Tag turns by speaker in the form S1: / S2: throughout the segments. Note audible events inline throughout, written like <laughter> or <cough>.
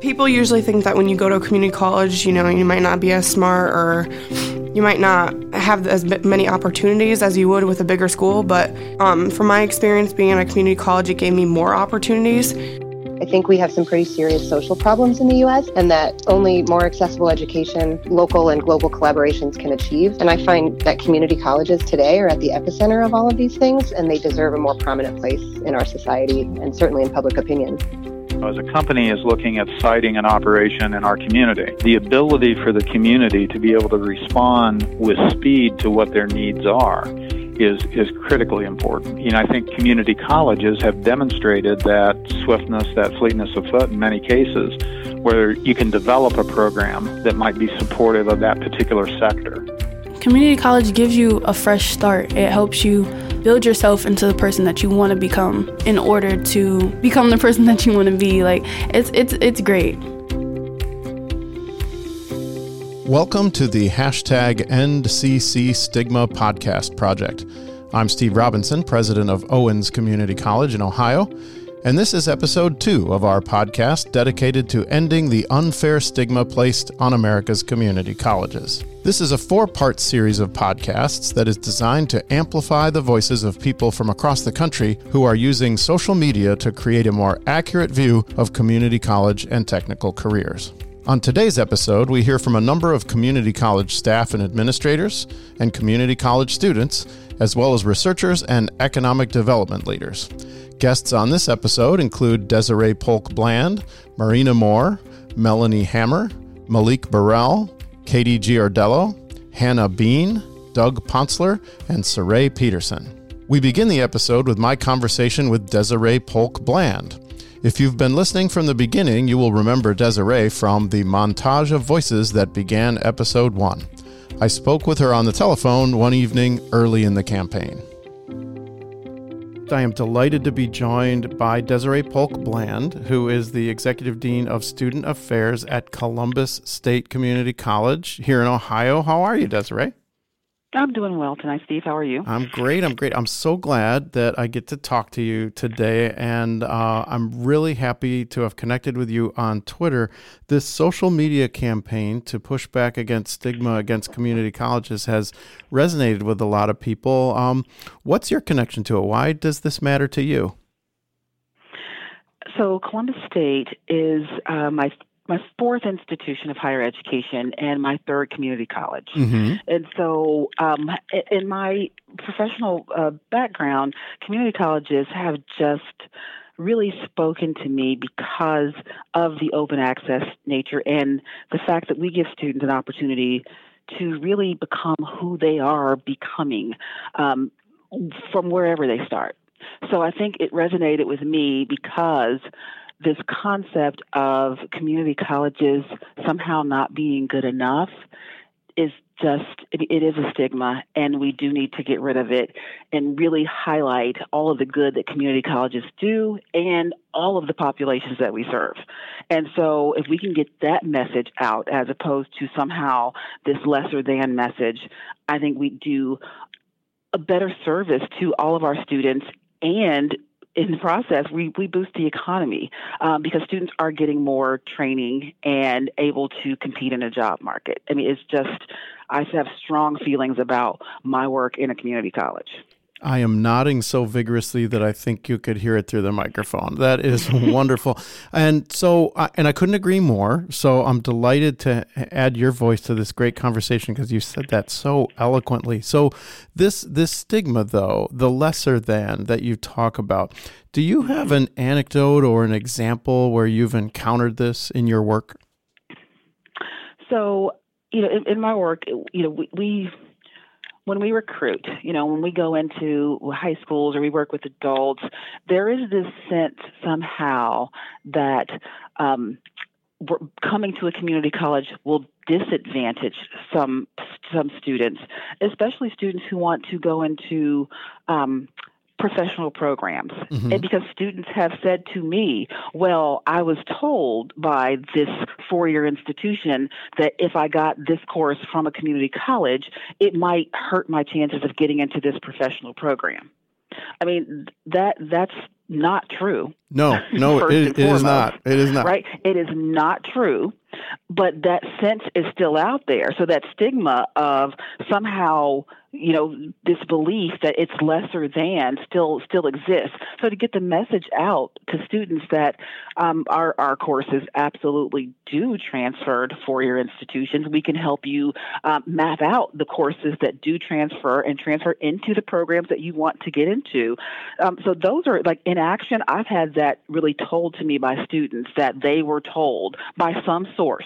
S1: People usually think that when you go to a community college, you know, you might not be as smart or you might not have as many opportunities as you would with a bigger school. But um, from my experience being in a community college, it gave me more opportunities.
S2: I think we have some pretty serious social problems in the US, and that only more accessible education, local and global collaborations can achieve. And I find that community colleges today are at the epicenter of all of these things, and they deserve a more prominent place in our society and certainly in public opinion
S3: as a company is looking at siting an operation in our community, the ability for the community to be able to respond with speed to what their needs are is is critically important. You know, I think community colleges have demonstrated that swiftness, that fleetness of foot in many cases, where you can develop a program that might be supportive of that particular sector.
S4: Community college gives you a fresh start. It helps you build yourself into the person that you want to become in order to become the person that you want to be. Like it's it's it's great.
S5: Welcome to the hashtag NCC Stigma podcast project. I'm Steve Robinson, president of Owens Community College in Ohio, and this is episode two of our podcast dedicated to ending the unfair stigma placed on America's community colleges. This is a four part series of podcasts that is designed to amplify the voices of people from across the country who are using social media to create a more accurate view of community college and technical careers. On today's episode, we hear from a number of community college staff and administrators and community college students, as well as researchers and economic development leaders. Guests on this episode include Desiree Polk Bland, Marina Moore, Melanie Hammer, Malik Burrell, Katie Giardello, Hannah Bean, Doug Ponsler, and Saray Peterson. We begin the episode with my conversation with Desiree Polk Bland. If you've been listening from the beginning, you will remember Desiree from the montage of voices that began episode one. I spoke with her on the telephone one evening early in the campaign. I am delighted to be joined by Desiree Polk Bland, who is the Executive Dean of Student Affairs at Columbus State Community College here in Ohio. How are you, Desiree?
S6: I'm doing well tonight, Steve. How are you?
S5: I'm great. I'm great. I'm so glad that I get to talk to you today. And uh, I'm really happy to have connected with you on Twitter. This social media campaign to push back against stigma against community colleges has resonated with a lot of people. Um, what's your connection to it? Why does this matter to you?
S6: So, Columbus State is uh, my my fourth institution of higher education and my third community college. Mm-hmm. And so, um, in my professional uh, background, community colleges have just really spoken to me because of the open access nature and the fact that we give students an opportunity to really become who they are becoming um, from wherever they start. So I think it resonated with me because this concept of community colleges somehow not being good enough is just it, it is a stigma and we do need to get rid of it and really highlight all of the good that community colleges do and all of the populations that we serve. And so if we can get that message out as opposed to somehow this lesser than message i think we do a better service to all of our students and in the process, we, we boost the economy um, because students are getting more training and able to compete in a job market. I mean, it's just, I have strong feelings about my work in a community college.
S5: I am nodding so vigorously that I think you could hear it through the microphone. That is <laughs> wonderful. And so, and I couldn't agree more. So I'm delighted to add your voice to this great conversation because you said that so eloquently. So this, this stigma though, the lesser than that you talk about, do you have an anecdote or an example where you've encountered this in your work?
S6: So, you know, in, in my work, you know, we, we when we recruit, you know, when we go into high schools or we work with adults, there is this sense somehow that um, coming to a community college will disadvantage some some students, especially students who want to go into um, professional programs. Mm-hmm. And because students have said to me, well, I was told by this four year institution that if I got this course from a community college, it might hurt my chances of getting into this professional program. I mean, that that's not true.
S5: No, no, <laughs> it, it is not. It is not.
S6: Right? It is not true but that sense is still out there. So that stigma of somehow, you know, this belief that it's lesser than still still exists. So to get the message out to students that um, our our courses absolutely do transfer to four year institutions, we can help you um, map out the courses that do transfer and transfer into the programs that you want to get into. Um, so those are like in action. I've had that really told to me by students that they were told by some source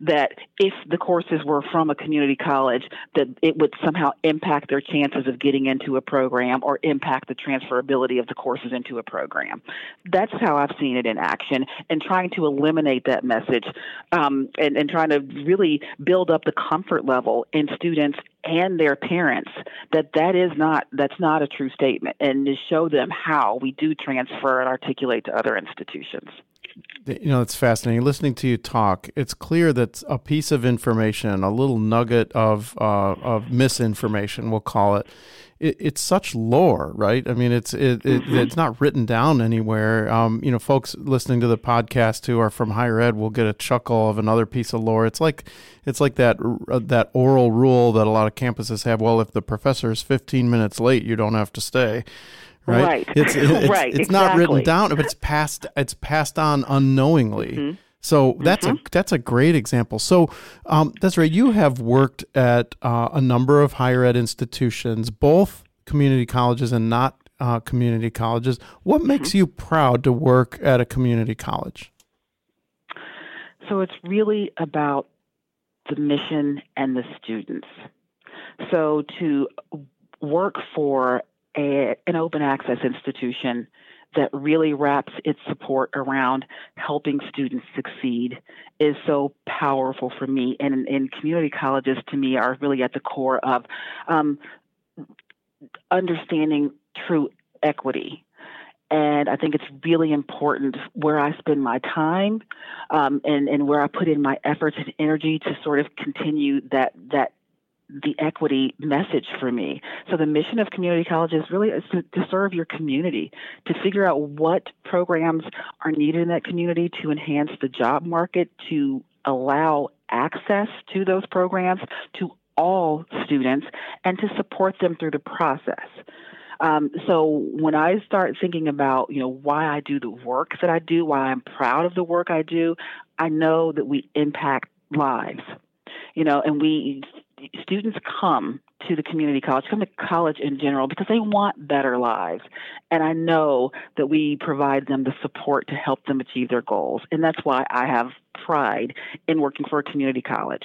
S6: that if the courses were from a community college, that it would somehow impact their chances of getting into a program or impact the transferability of the courses into a program. That's how I've seen it in action, and trying to eliminate that message um, and, and trying to really build up the comfort level in students and their parents that that is not that's not a true statement and to show them how we do transfer and articulate to other institutions
S5: you know, it's fascinating. Listening to you talk, it's clear that a piece of information, a little nugget of uh, of misinformation, we'll call it, it, it's such lore, right? I mean, it's it, it mm-hmm. it's not written down anywhere. Um, you know, folks listening to the podcast who are from higher ed will get a chuckle of another piece of lore. It's like it's like that uh, that oral rule that a lot of campuses have. Well, if the professor is 15 minutes late, you don't have to stay right?
S6: Right. <laughs>
S5: It's,
S6: it's, right.
S5: it's
S6: exactly.
S5: not written down, but it's passed. It's passed on unknowingly. Mm-hmm. So that's mm-hmm. a that's a great example. So um, that's right. You have worked at uh, a number of higher ed institutions, both community colleges and not uh, community colleges. What mm-hmm. makes you proud to work at a community college?
S6: So it's really about the mission and the students. So to work for a, an open access institution that really wraps its support around helping students succeed is so powerful for me. And, and community colleges, to me, are really at the core of um, understanding true equity. And I think it's really important where I spend my time um, and, and where I put in my efforts and energy to sort of continue that that the equity message for me. So the mission of community colleges really is to, to, serve your community, to figure out what programs are needed in that community to enhance the job market, to allow access to those programs to all students, and to support them through the process. Um, so when I start thinking about, you know, why I do the work that I do, why I'm proud of the work I do, I know that we impact lives you know, and we students come to the community college, come to college in general because they want better lives. And I know that we provide them the support to help them achieve their goals. And that's why I have pride in working for a community college.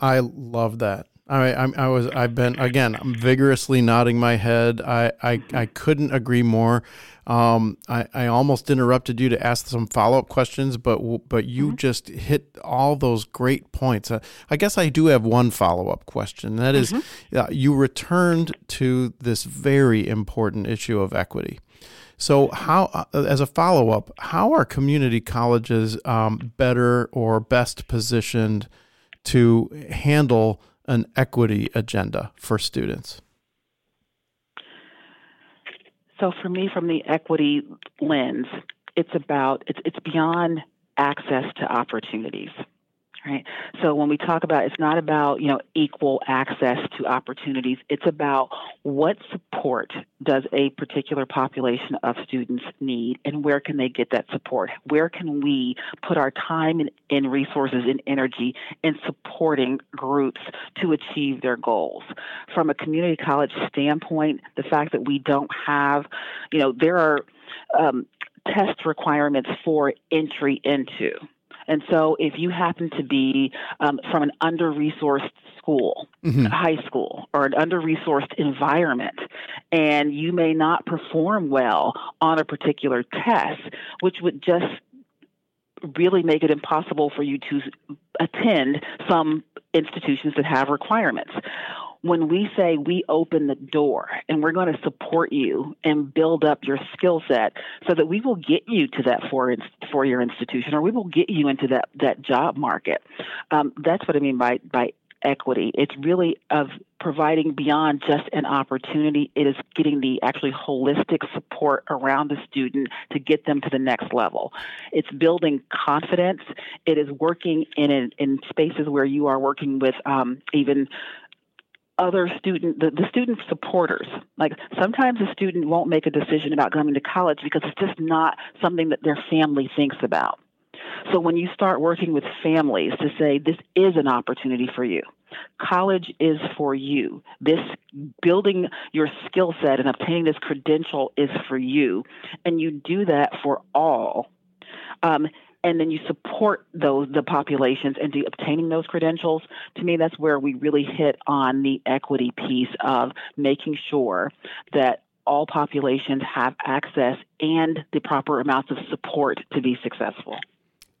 S5: I love that. I, I, I was I've been again I'm vigorously nodding my head. I I, I couldn't agree more. Um, I, I almost interrupted you to ask some follow up questions, but but you mm-hmm. just hit all those great points. Uh, I guess I do have one follow up question. That is, mm-hmm. uh, you returned to this very important issue of equity. So, how, uh, as a follow up, how are community colleges um, better or best positioned to handle an equity agenda for students?
S6: So for me, from the equity lens, it's about it's it's beyond access to opportunities right? So when we talk about it's not about, you know, equal access to opportunities, it's about what support does a particular population of students need and where can they get that support? Where can we put our time and, and resources and energy in supporting groups to achieve their goals? From a community college standpoint, the fact that we don't have, you know, there are um, test requirements for entry into and so, if you happen to be um, from an under resourced school, mm-hmm. high school, or an under resourced environment, and you may not perform well on a particular test, which would just really make it impossible for you to attend some institutions that have requirements when we say we open the door and we're going to support you and build up your skill set so that we will get you to that four, four year institution or we will get you into that, that job market. Um, that's what I mean by, by equity. It's really of providing beyond just an opportunity. It is getting the actually holistic support around the student to get them to the next level. It's building confidence. It is working in in spaces where you are working with um, even other student the, the student supporters. Like sometimes a student won't make a decision about coming to college because it's just not something that their family thinks about. So when you start working with families to say this is an opportunity for you. College is for you. This building your skill set and obtaining this credential is for you. And you do that for all. Um, and then you support those the populations into obtaining those credentials to me that's where we really hit on the equity piece of making sure that all populations have access and the proper amounts of support to be successful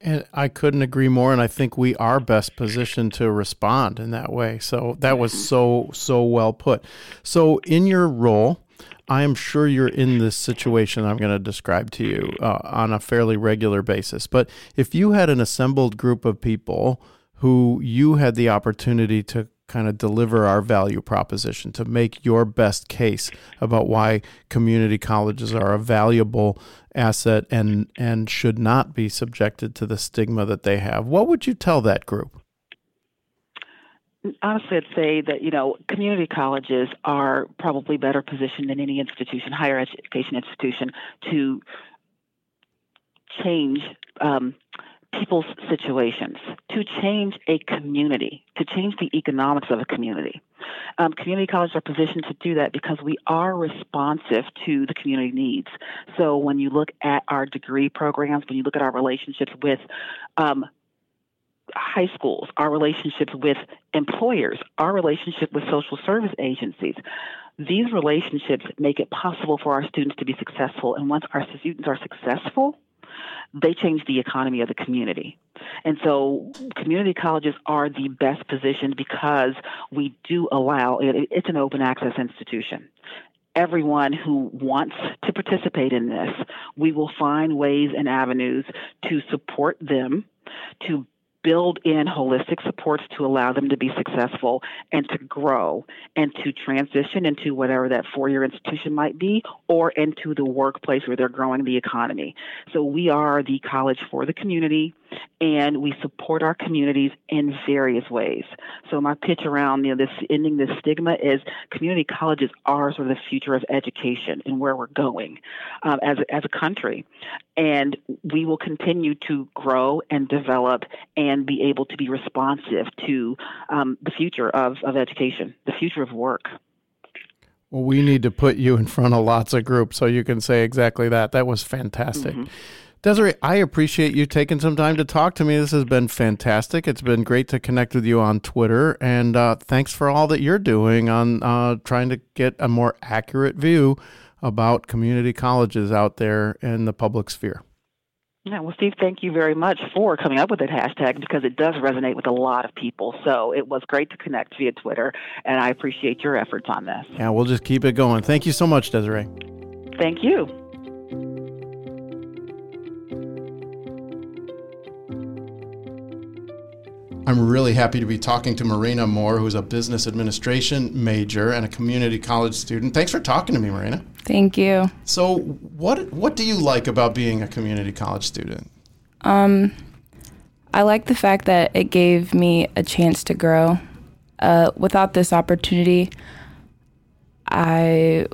S5: and I couldn't agree more. And I think we are best positioned to respond in that way. So that was so, so well put. So, in your role, I am sure you're in this situation I'm going to describe to you uh, on a fairly regular basis. But if you had an assembled group of people who you had the opportunity to kind of deliver our value proposition, to make your best case about why community colleges are a valuable asset and, and should not be subjected to the stigma that they have, what would you tell that group?
S6: Honestly, I'd say that you know community colleges are probably better positioned than any institution, higher education institution, to change um, people's situations, to change a community, to change the economics of a community. Um, community colleges are positioned to do that because we are responsive to the community needs. So when you look at our degree programs, when you look at our relationships with um, high schools, our relationships with employers, our relationship with social service agencies. These relationships make it possible for our students to be successful. And once our students are successful, they change the economy of the community. And so community colleges are the best positioned because we do allow it's an open access institution everyone who wants to participate in this, we will find ways and avenues to support them, to build in holistic supports to allow them to be successful and to grow and to transition into whatever that four year institution might be or into the workplace where they're growing the economy. So we are the college for the community and we support our communities in various ways. So my pitch around you know this ending this stigma is community colleges are sort of the future of education and where we're going um, as as a country, and we will continue to grow and develop and be able to be responsive to um, the future of, of education, the future of work.
S5: Well, we need to put you in front of lots of groups so you can say exactly that. That was fantastic. Mm-hmm. Desiree, I appreciate you taking some time to talk to me. This has been fantastic. It's been great to connect with you on Twitter, and uh, thanks for all that you're doing on uh, trying to get a more accurate view about community colleges out there in the public sphere.
S6: Yeah, well, Steve, thank you very much for coming up with that hashtag because it does resonate with a lot of people. So it was great to connect via Twitter, and I appreciate your efforts on this.
S5: Yeah, we'll just keep it going. Thank you so much, Desiree.
S6: Thank you.
S5: I'm really happy to be talking to Marina Moore, who's a business administration major and a community college student. Thanks for talking to me, Marina.
S7: Thank you.
S5: So, what what do you like about being a community college student?
S7: Um, I like the fact that it gave me a chance to grow. Uh, without this opportunity, I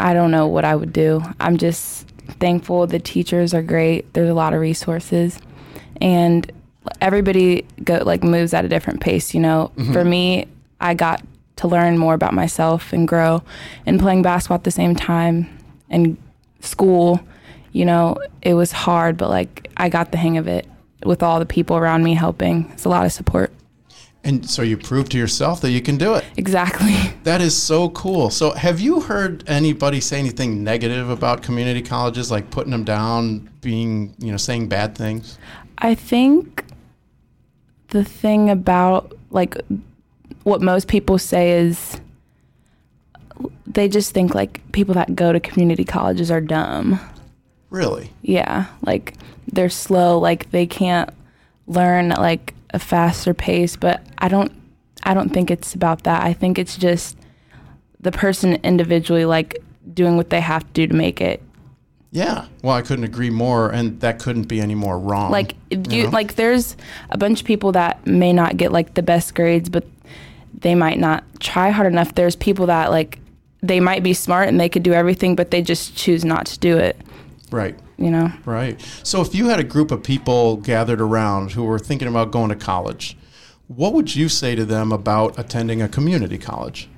S7: I don't know what I would do. I'm just thankful the teachers are great. There's a lot of resources, and everybody go like moves at a different pace. You know, mm-hmm. for me, I got to learn more about myself and grow, and playing basketball at the same time and school. You know, it was hard, but like I got the hang of it with all the people around me helping. It's a lot of support.
S5: And so you proved to yourself that you can do it.
S7: Exactly. <laughs>
S5: That is so cool. So have you heard anybody say anything negative about community colleges, like putting them down, being, you know, saying bad things?
S7: I think the thing about like what most people say is they just think like people that go to community colleges are dumb.
S5: Really?
S7: Yeah, like they're slow, like they can't learn at like a faster pace, but I don't I don't think it's about that. I think it's just the person individually like doing what they have to do to make it.
S5: Yeah. Well, I couldn't agree more, and that couldn't be any more wrong.
S7: Like you, you like there's a bunch of people that may not get like the best grades, but they might not try hard enough. There's people that like they might be smart and they could do everything, but they just choose not to do it.
S5: Right.
S7: You know?
S5: Right. So if you had a group of people gathered around who were thinking about going to college, what would you say to them about attending a community college?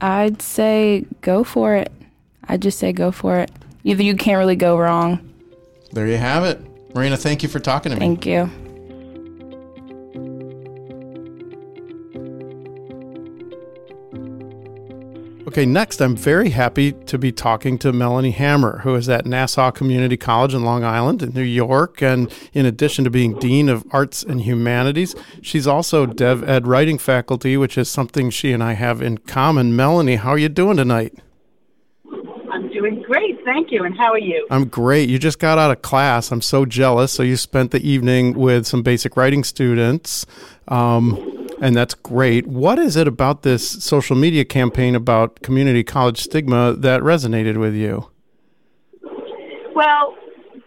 S7: I'd say go for it. I'd just say go for it. Either you can't really go wrong.
S5: There you have it. Marina, thank you for talking to
S7: me. Thank you.
S5: Okay, next, I'm very happy to be talking to Melanie Hammer, who is at Nassau Community College in Long Island, in New York. And in addition to being Dean of Arts and Humanities, she's also Dev Ed writing faculty, which is something she and I have in common. Melanie, how are you doing tonight?
S8: Doing great, thank you. And how are you?
S5: I'm great. You just got out of class. I'm so jealous. So you spent the evening with some basic writing students. Um, and that's great. What is it about this social media campaign about community college stigma that resonated with you?
S8: Well,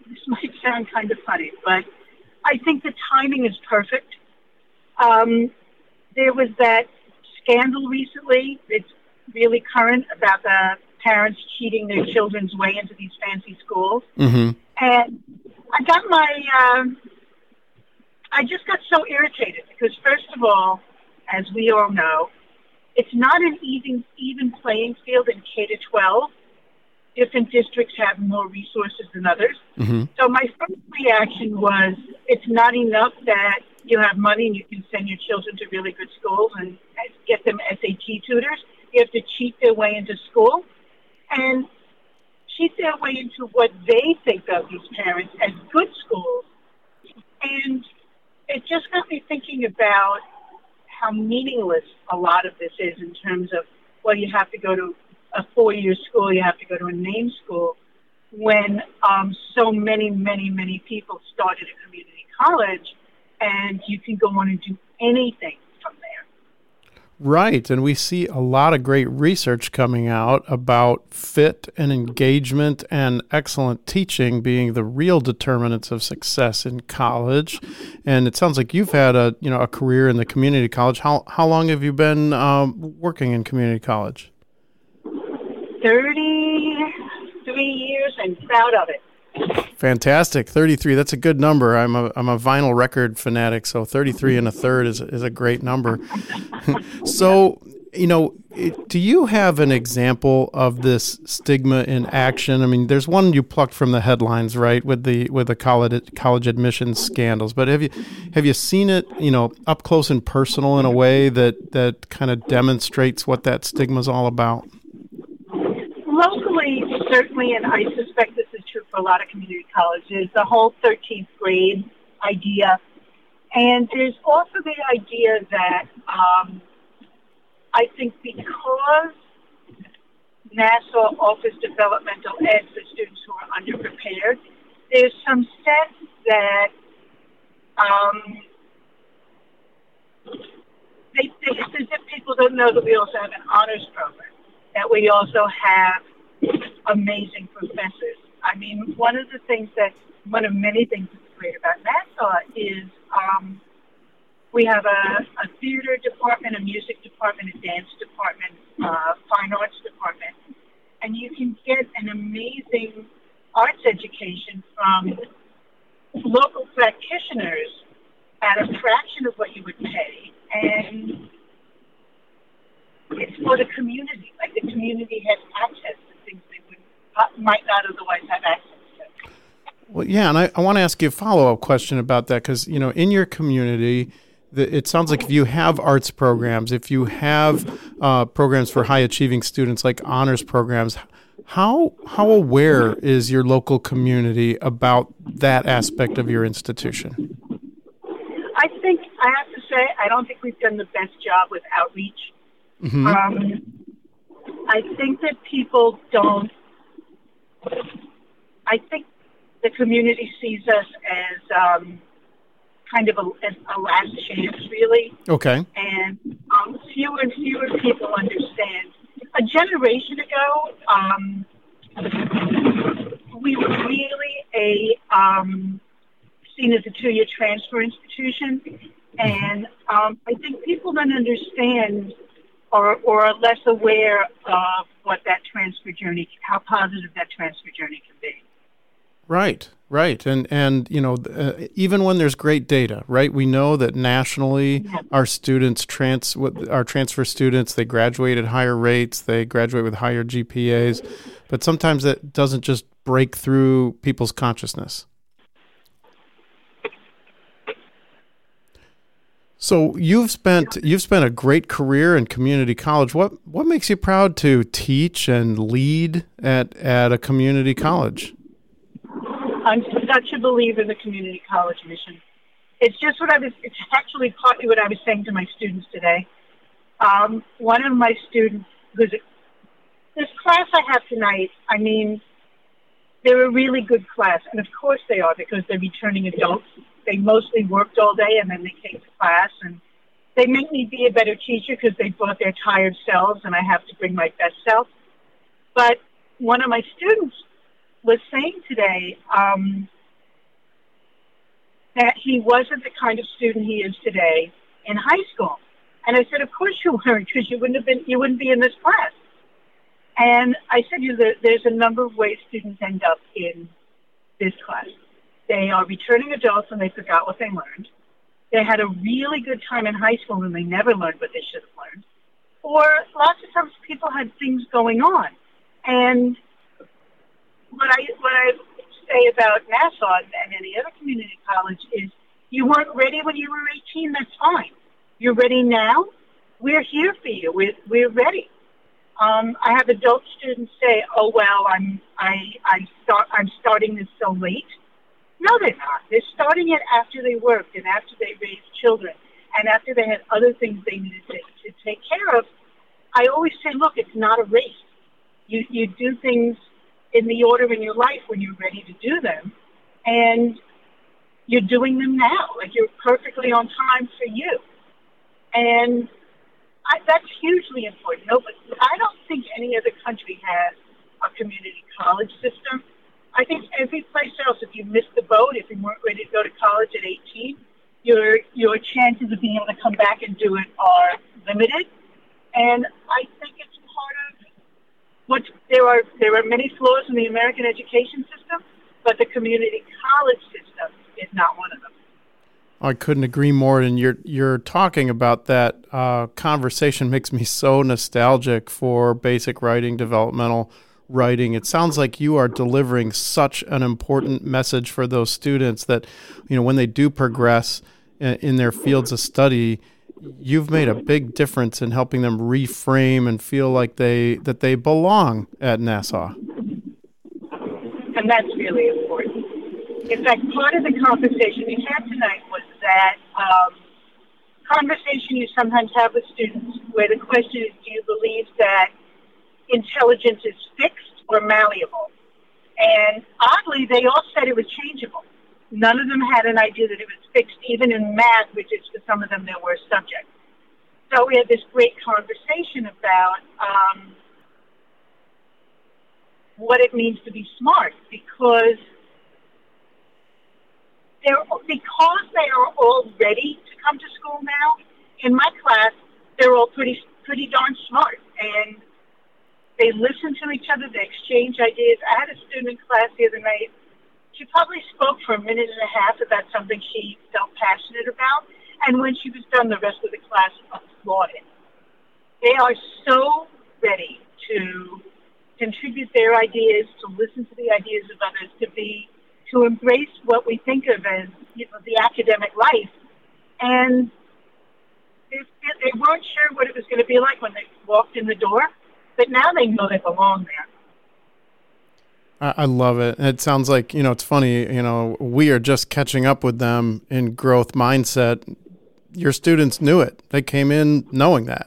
S8: this might sound kind of funny, but I think the timing is perfect. Um, there was that scandal recently. It's really current about the parents cheating their children's way into these fancy schools.
S5: Mm-hmm.
S8: And I got my um, I just got so irritated because, first of all, as we all know, it's not an even even playing field in K to 12. Different districts have more resources than others.
S5: Mm-hmm.
S8: So my first reaction was, it's not enough that you have money and you can send your children to really good schools and get them SAT tutors. You have to cheat their way into school and cheat their way into what they think of these parents as good schools. And it just got me thinking about how meaningless a lot of this is in terms of, well, you have to go to a four year school, you have to go to a name school, when um, so many, many, many people started a community college and you can go on and do anything
S5: Right. And we see a lot of great research coming out about fit and engagement and excellent teaching being the real determinants of success in college. And it sounds like you've had a, you know, a career in the community college. How, how long have you been um, working in community college?
S8: 33 years and proud of it.
S5: Fantastic. 33. That's a good number. I'm a, I'm a vinyl record fanatic, so 33 and a third is, is a great number. <laughs> so, you know, do you have an example of this stigma in action? I mean, there's one you plucked from the headlines, right, with the with the college college admissions scandals. But have you have you seen it, you know, up close and personal in a way that that kind of demonstrates what that stigma is all about?
S8: Locally, certainly, and I suspect this is true for a lot of community colleges, the whole 13th grade idea. And there's also the idea that um, I think because Nassau offers developmental ed for students who are underprepared, there's some sense that um, they, they, it's as if people don't know that we also have an honors program, that we also have amazing professors. I mean, one of the things that, one of many things that's great about Nassau is um, we have a, a theater department, a music department, a dance department, uh, fine arts department, and you can get an amazing arts education from local practitioners at a fraction of what you would pay, and it's for the community. Like the community has access to things they would, might not otherwise have access to.
S5: Well, yeah, and I, I want to ask you a follow up question about that because, you know, in your community, the, it sounds like if you have arts programs, if you have uh, programs for high achieving students like honors programs, how how aware is your local community about that aspect of your institution?
S8: I think I have to say I don't think we've done the best job with outreach.
S5: Mm-hmm.
S8: Um, I think that people don't I think the community sees us as um, kind of a, a last chance, really.
S5: Okay.
S8: And um, fewer and fewer people understand. A generation ago, um, we were really a um, seen as a two-year transfer institution, and um, I think people don't understand or, or are less aware of what that transfer journey, how positive that transfer journey can be.
S5: Right, right, and and you know, uh, even when there's great data, right? We know that nationally, yeah. our students trans, our transfer students, they graduate at higher rates, they graduate with higher GPAs, but sometimes that doesn't just break through people's consciousness. So you've spent you've spent a great career in community college. What what makes you proud to teach and lead at at a community college?
S8: I'm such a believer in the community college mission. It's just what I was. It's actually partly what I was saying to my students today. Um, one of my students, who's this class I have tonight. I mean, they're a really good class, and of course they are because they're returning adults they mostly worked all day and then they came to class and they make me be a better teacher because they brought their tired selves and I have to bring my best self. But one of my students was saying today um, that he wasn't the kind of student he is today in high school. And I said, of course you weren't because you wouldn't have been, you wouldn't be in this class. And I said, you know, there's a number of ways students end up in this class. They are returning adults and they forgot what they learned. They had a really good time in high school and they never learned what they should have learned. Or lots of times people had things going on. And what I what I say about Nassau and any other community college is you weren't ready when you were 18, that's fine. You're ready now. We're here for you. We're, we're ready. Um, I have adult students say, "Oh well, I'm I I start I'm starting this so late." No, they're not. They're starting it after they worked and after they raised children and after they had other things they needed to, to take care of. I always say, look, it's not a race. You, you do things in the order in your life when you're ready to do them. And you're doing them now. Like you're perfectly on time for you. And I, that's hugely important. No, but I don't think any other country has a community college system I think every place else, if you missed the boat, if you weren't ready to go to college at 18, your your chances of being able to come back and do it are limited. And I think it's part of what there are there are many flaws in the American education system, but the community college system is not one of them.
S5: I couldn't agree more. And you're you're talking about that uh, conversation makes me so nostalgic for basic writing developmental writing. It sounds like you are delivering such an important message for those students that, you know, when they do progress in their fields of study, you've made a big difference in helping them reframe and feel like they that they belong at Nassau.
S8: And that's really important. In fact, part of the conversation we had tonight was that um, conversation you sometimes have with students where the question is, do you believe that intelligence is fixed or malleable. And oddly, they all said it was changeable. None of them had an idea that it was fixed, even in math, which is for some of them their worst subject. So we had this great conversation about um, what it means to be smart, because they're because they are all ready to come to school now. In my class, they're all pretty pretty darn smart, and they listen to each other. They exchange ideas. I had a student in class the other night. She probably spoke for a minute and a half about something she felt passionate about. And when she was done, the rest of the class applauded. They are so ready to contribute their ideas, to listen to the ideas of others, to be to embrace what we think of as you know, the academic life. And they, they weren't sure what it was going to be like when they walked in the door but now they know they belong there.
S5: I love it. It sounds like, you know, it's funny, you know, we are just catching up with them in growth mindset. Your students knew it. They came in knowing that.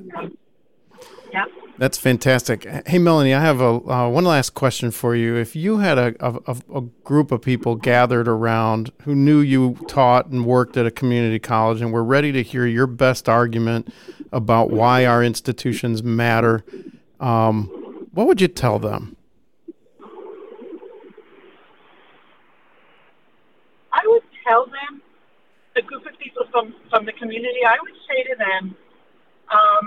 S8: Yep.
S5: That's fantastic. Hey, Melanie, I have a uh, one last question for you. If you had a, a, a, group of people gathered around who knew you taught and worked at a community college and were ready to hear your best argument about why our institutions matter, um, what would you tell them?
S8: I would tell them, a group of people from, from the community, I would say to them, um,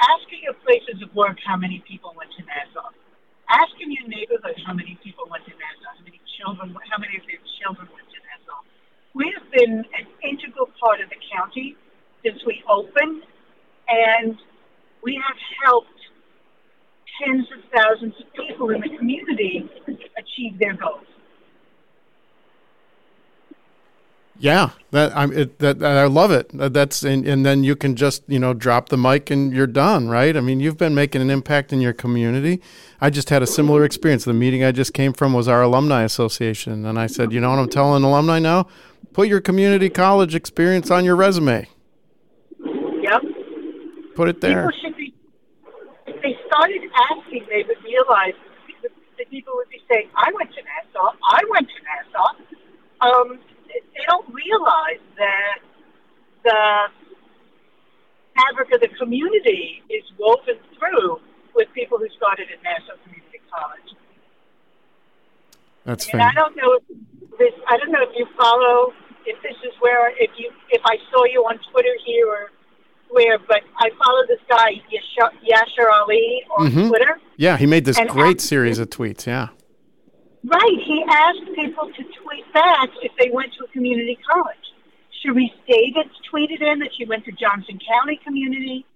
S8: ask at your places of work how many people went to Nassau. Ask in your neighborhood how many people went to Nassau, how many children, how many of their children went to Nassau. We have been an integral part of the county since we opened, and we have helped tens of thousands of people in the community achieve their goals.
S5: Yeah, that I'm it, that I love it. That's and, and then you can just you know drop the mic and you're done, right? I mean, you've been making an impact in your community. I just had a similar experience. The meeting I just came from was our alumni association, and I said, you know what I'm telling alumni now? Put your community college experience on your resume.
S8: Yep.
S5: Put it there.
S8: People should be. If they started asking, they would realize that people would be saying, "I went to Nassau. I went to Nassau." Um, they don't realize that the fabric of the community is woven through with people who started at Nassau Community College.
S5: That's
S8: and I don't know if this. I don't know if you follow. If this is where if you if I saw you on Twitter here or where, but I follow this guy Yashar Ali on mm-hmm. Twitter.
S5: Yeah, he made this great series of tweets. Yeah.
S8: Right. He asked people to tweet back if they went to a community college. Sharice Davids tweeted in that she went to Johnson County Community.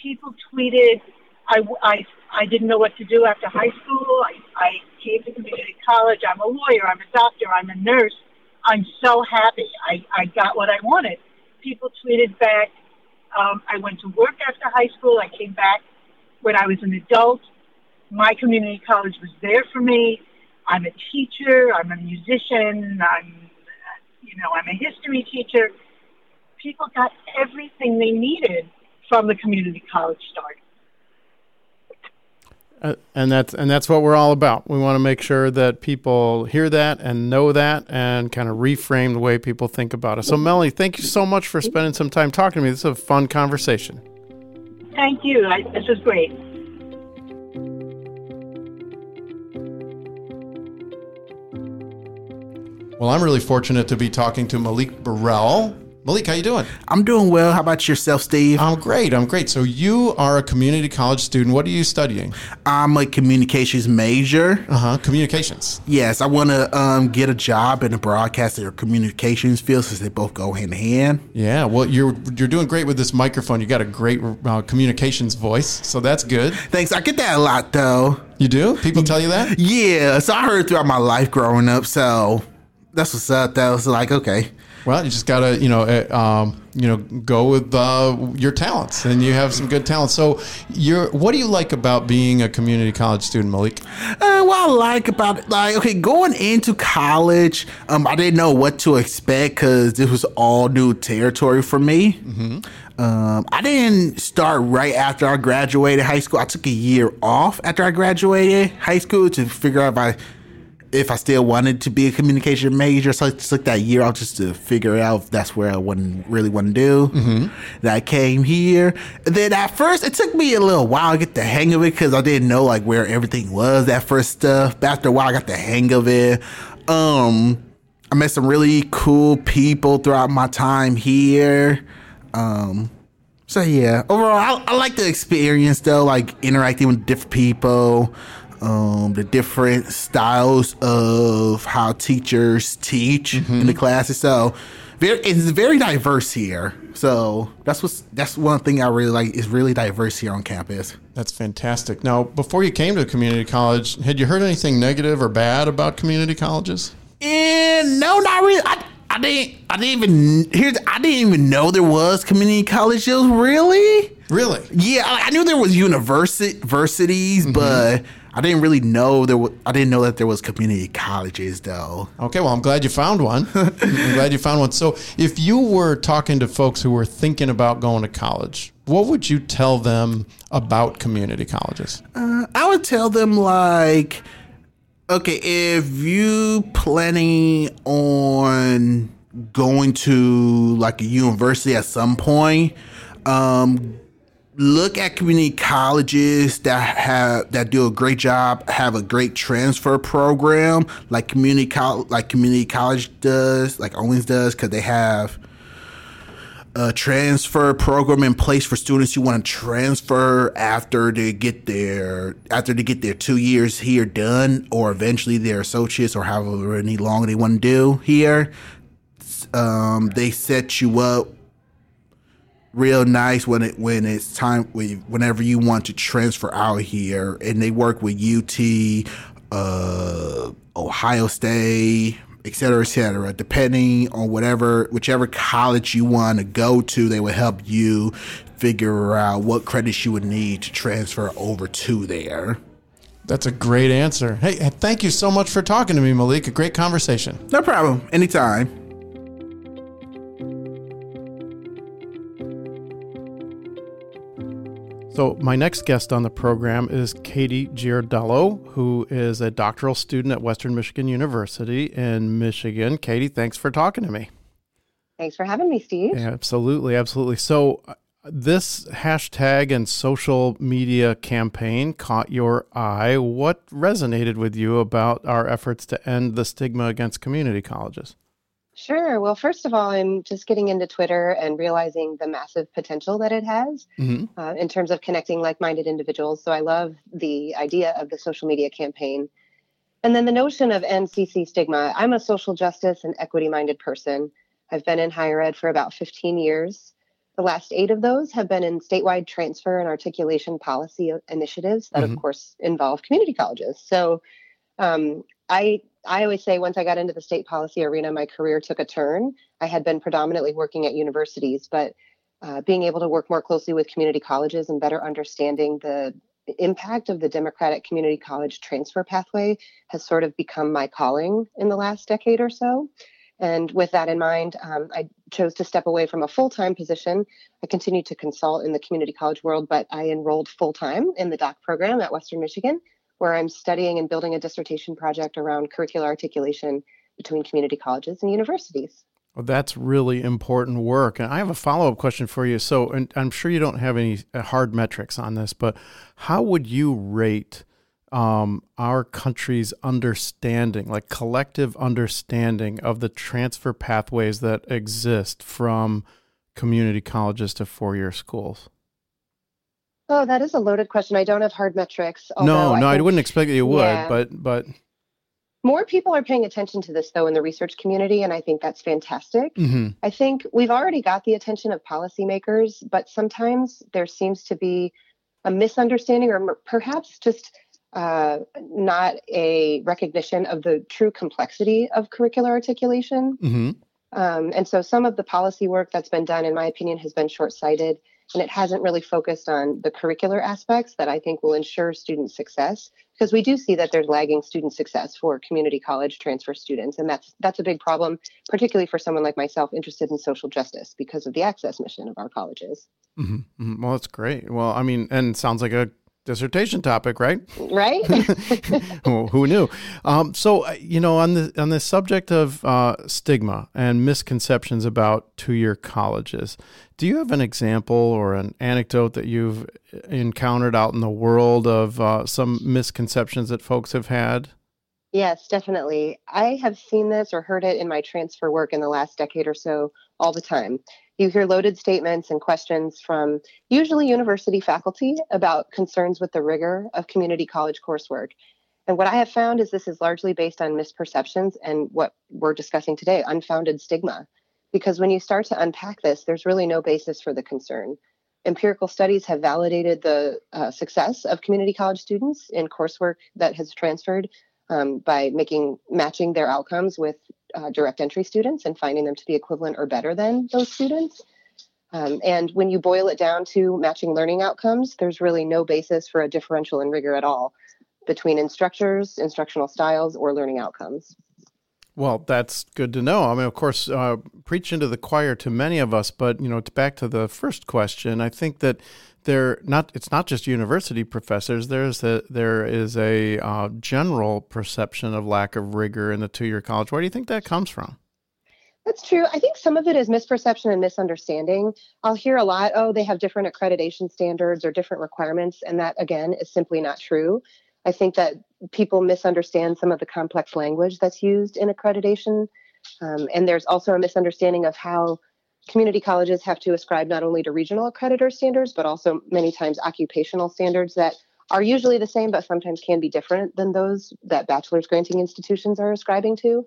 S8: People tweeted, I, I, I didn't know what to do after high school. I, I came to community college. I'm a lawyer. I'm a doctor. I'm a nurse. I'm so happy. I, I got what I wanted. People tweeted back, um, I went to work after high school. I came back when I was an adult. My community college was there for me. I'm a teacher, I'm a musician, I'm, you know, I'm a history teacher. People got everything they needed from the community college start.
S5: Uh, and that's and that's what we're all about. We want to make sure that people hear that and know that, and kind of reframe the way people think about it. So, Melanie, thank you so much for spending some time talking to me. This is a fun conversation.
S8: Thank you. I, this was great.
S5: Well, I'm really fortunate to be talking to Malik Burrell. Malik, how you doing?
S9: I'm doing well. How about yourself, Steve?
S5: I'm great. I'm great. So you are a community college student. What are you studying?
S9: I'm a communications major.
S5: Uh huh. Communications.
S9: Yes, I want to um, get a job in the broadcasting or communications field since they both go hand in hand.
S5: Yeah. Well, you're you're doing great with this microphone. You got a great uh, communications voice, so that's good.
S9: Thanks. I get that a lot though.
S5: You do? People tell you that?
S9: Yeah. So I heard throughout my life growing up. So that's what's up. That was like okay.
S5: Well, you just gotta, you know, uh, um, you know, go with uh, your talents, and you have some good talents. So, you're, what do you like about being a community college student, Malik?
S9: Uh, what I like about it, like, okay, going into college, um, I didn't know what to expect because this was all new territory for me. Mm-hmm. Um, I didn't start right after I graduated high school. I took a year off after I graduated high school to figure out if I if I still wanted to be a communication major. So I took that year off just to figure out if that's where I wouldn't really want to do. Mm-hmm. Then I came here. And then at first, it took me a little while to get the hang of it because I didn't know like where everything was. That first stuff. But after a while, I got the hang of it. Um, I met some really cool people throughout my time here. Um, so yeah, overall, I, I like the experience though, like interacting with different people um, the different styles of how teachers teach mm-hmm. in the classes. So very, it's very diverse here. So that's what's that's one thing I really like is really diverse here on campus.
S5: That's fantastic. Now, before you came to community college, had you heard anything negative or bad about community colleges?
S9: And no, not really. I, I didn't. I didn't even here. I didn't even know there was community colleges. Really?
S5: Really?
S9: Yeah, I, I knew there was universities, mm-hmm. but I didn't really know there. Was, I didn't know that there was community colleges though.
S5: Okay, well, I'm glad you found one. <laughs> I'm glad you found one. So, if you were talking to folks who were thinking about going to college, what would you tell them about community colleges?
S9: Uh, I would tell them like, okay, if you planning on going to like a university at some point, um, look at community colleges that have that do a great job, have a great transfer program, like community college, like community college does, like Owens does, because they have a transfer program in place for students who want to transfer after they get their after they get their two years here done, or eventually their associates or however any long they want to do here. Um, they set you up real nice when it when it's time whenever you want to transfer out here, and they work with UT, uh, Ohio State, et cetera, et cetera. Depending on whatever whichever college you want to go to, they will help you figure out what credits you would need to transfer over to there.
S5: That's a great answer. Hey, thank you so much for talking to me, Malik. A great conversation.
S9: No problem. Anytime.
S5: So, my next guest on the program is Katie Giardello, who is a doctoral student at Western Michigan University in Michigan. Katie, thanks for talking to me.
S2: Thanks for having me, Steve.
S5: Yeah, absolutely, absolutely. So, uh, this hashtag and social media campaign caught your eye. What resonated with you about our efforts to end the stigma against community colleges?
S2: Sure. Well, first of all, I'm just getting into Twitter and realizing the massive potential that it has mm-hmm. uh, in terms of connecting like minded individuals. So I love the idea of the social media campaign. And then the notion of EndCC stigma. I'm a social justice and equity minded person. I've been in higher ed for about 15 years. The last eight of those have been in statewide transfer and articulation policy initiatives that, mm-hmm. of course, involve community colleges. So um, I I always say once I got into the state policy arena, my career took a turn. I had been predominantly working at universities, but uh, being able to work more closely with community colleges and better understanding the impact of the Democratic Community College transfer pathway has sort of become my calling in the last decade or so. And with that in mind, um, I chose to step away from a full time position. I continued to consult in the community college world, but I enrolled full time in the doc program at Western Michigan where I'm studying and building a dissertation project around curricular articulation between community colleges and universities.
S5: Well, that's really important work. And I have a follow up question for you. So, and I'm sure you don't have any uh, hard metrics on this, but how would you rate um, our country's understanding, like collective understanding of the transfer pathways that exist from community colleges to four year schools?
S2: Oh, that is a loaded question. I don't have hard metrics.
S5: No, no, I, I, wouldn't expect that you would, yeah. but but
S2: more people are paying attention to this though in the research community, and I think that's fantastic. Mm-hmm. I think we've already got the attention of policymakers, but sometimes there seems to be a misunderstanding or perhaps just uh, not a recognition of the true complexity of curricular articulation. Mm-hmm. Um, and so some of the policy work that's been done, in my opinion, has been short sighted and it hasn't really focused on the curricular aspects that I think will ensure student success because we do see that there's lagging student success for community college transfer students and that's that's a big problem particularly for someone like myself interested in social justice because of the access mission of our colleges.
S5: Mm-hmm. mm-hmm. Well, that's great. Well, I mean, and sounds like a dissertation topic, right?
S2: Right. <laughs>
S5: who knew? Um, so, uh, you know, on the on the subject of uh, stigma and misconceptions about two-year colleges, do you have an example or an anecdote that you've encountered out in the world of uh, some misconceptions that folks have had?
S2: Yes, definitely. I have seen this or heard it in my transfer work in the last decade or so all the time. You hear loaded statements and questions from usually university faculty about concerns with the rigor of community college coursework. And what I have found is this is largely based on misperceptions and what we're discussing today unfounded stigma. Because when you start to unpack this, there's really no basis for the concern. Empirical studies have validated the uh, success of community college students in coursework that has transferred um, by making matching their outcomes with uh, direct entry students and finding them to be equivalent or better than those students. Um, and when you boil it down to matching learning outcomes, there's really no basis for a differential in rigor at all between instructors, instructional styles, or learning outcomes.
S5: Well, that's good to know. I mean, of course, uh, preach into the choir to many of us, but you know, back to the first question, I think that there not it's not just university professors. There's a there is a uh, general perception of lack of rigor in the two year college. Where do you think that comes from?
S2: That's true. I think some of it is misperception and misunderstanding. I'll hear a lot, oh, they have different accreditation standards or different requirements, and that again is simply not true. I think that people misunderstand some of the complex language that's used in accreditation. Um, and there's also a misunderstanding of how community colleges have to ascribe not only to regional accreditor standards, but also many times occupational standards that are usually the same, but sometimes can be different than those that bachelor's granting institutions are ascribing to.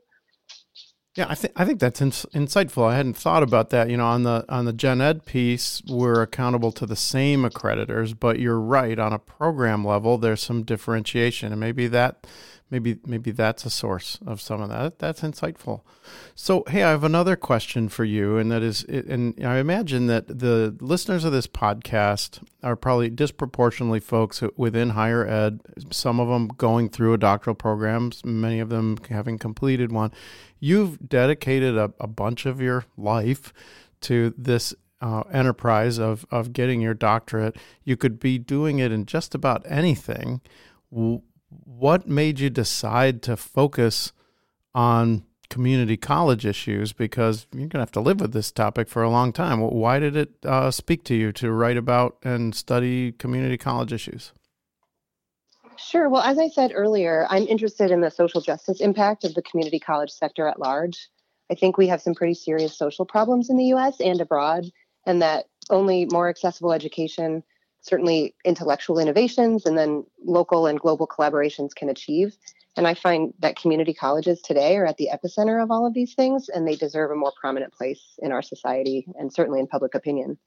S5: Yeah, I think I think that's ins- insightful. I hadn't thought about that. You know, on the on the gen ed piece, we're accountable to the same accreditors, but you're right. On a program level, there's some differentiation, and maybe that maybe maybe that's a source of some of that. That's insightful. So, hey, I have another question for you, and that is, and I imagine that the listeners of this podcast are probably disproportionately folks within higher ed. Some of them going through a doctoral program, many of them having completed one. You've dedicated a, a bunch of your life to this uh, enterprise of of getting your doctorate. You could be doing it in just about anything what made you decide to focus on community college issues because you're going to have to live with this topic for a long time. Why did it uh, speak to you to write about and study community college issues?
S2: Sure. Well, as I said earlier, I'm interested in the social justice impact of the community college sector at large. I think we have some pretty serious social problems in the US and abroad, and that only more accessible education certainly intellectual innovations and then local and global collaborations can achieve. And I find that community colleges today are at the epicenter of all of these things, and they deserve a more prominent place in our society and certainly in public opinion.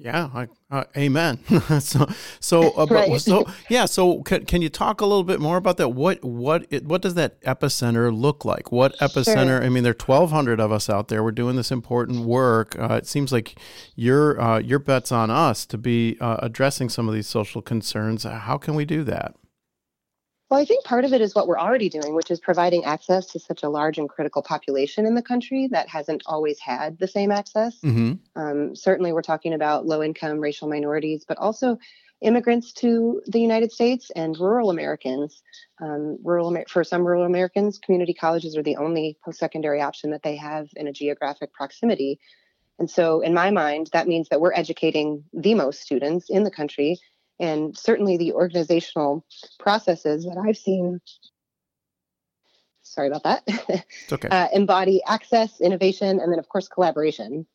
S5: Yeah, I, uh, amen. <laughs> so, so, uh, right. so, <laughs> yeah. So, can, can you talk a little bit more about that? What, what, it, what does that epicenter look like? What epicenter? Sure. I mean, there are twelve hundred of us out there. We're doing this important work. Uh, it seems like your, uh, your bet's on us to be uh, addressing some of these social concerns. How can we do that?
S2: Well, I think part of it is what we're already doing, which is providing access to such a large and critical population in the country that hasn't always had the same access. Mm-hmm. Um, certainly, we're talking about low income racial minorities, but also immigrants to the United States and rural Americans. Um, rural for some rural Americans, community colleges are the only post secondary option that they have in a geographic proximity. And so, in my mind, that means that we're educating the most students in the country and certainly the organizational processes that I've seen. Sorry about that. <laughs>
S5: It's okay. uh,
S2: embody access, innovation, and then, of course, collaboration,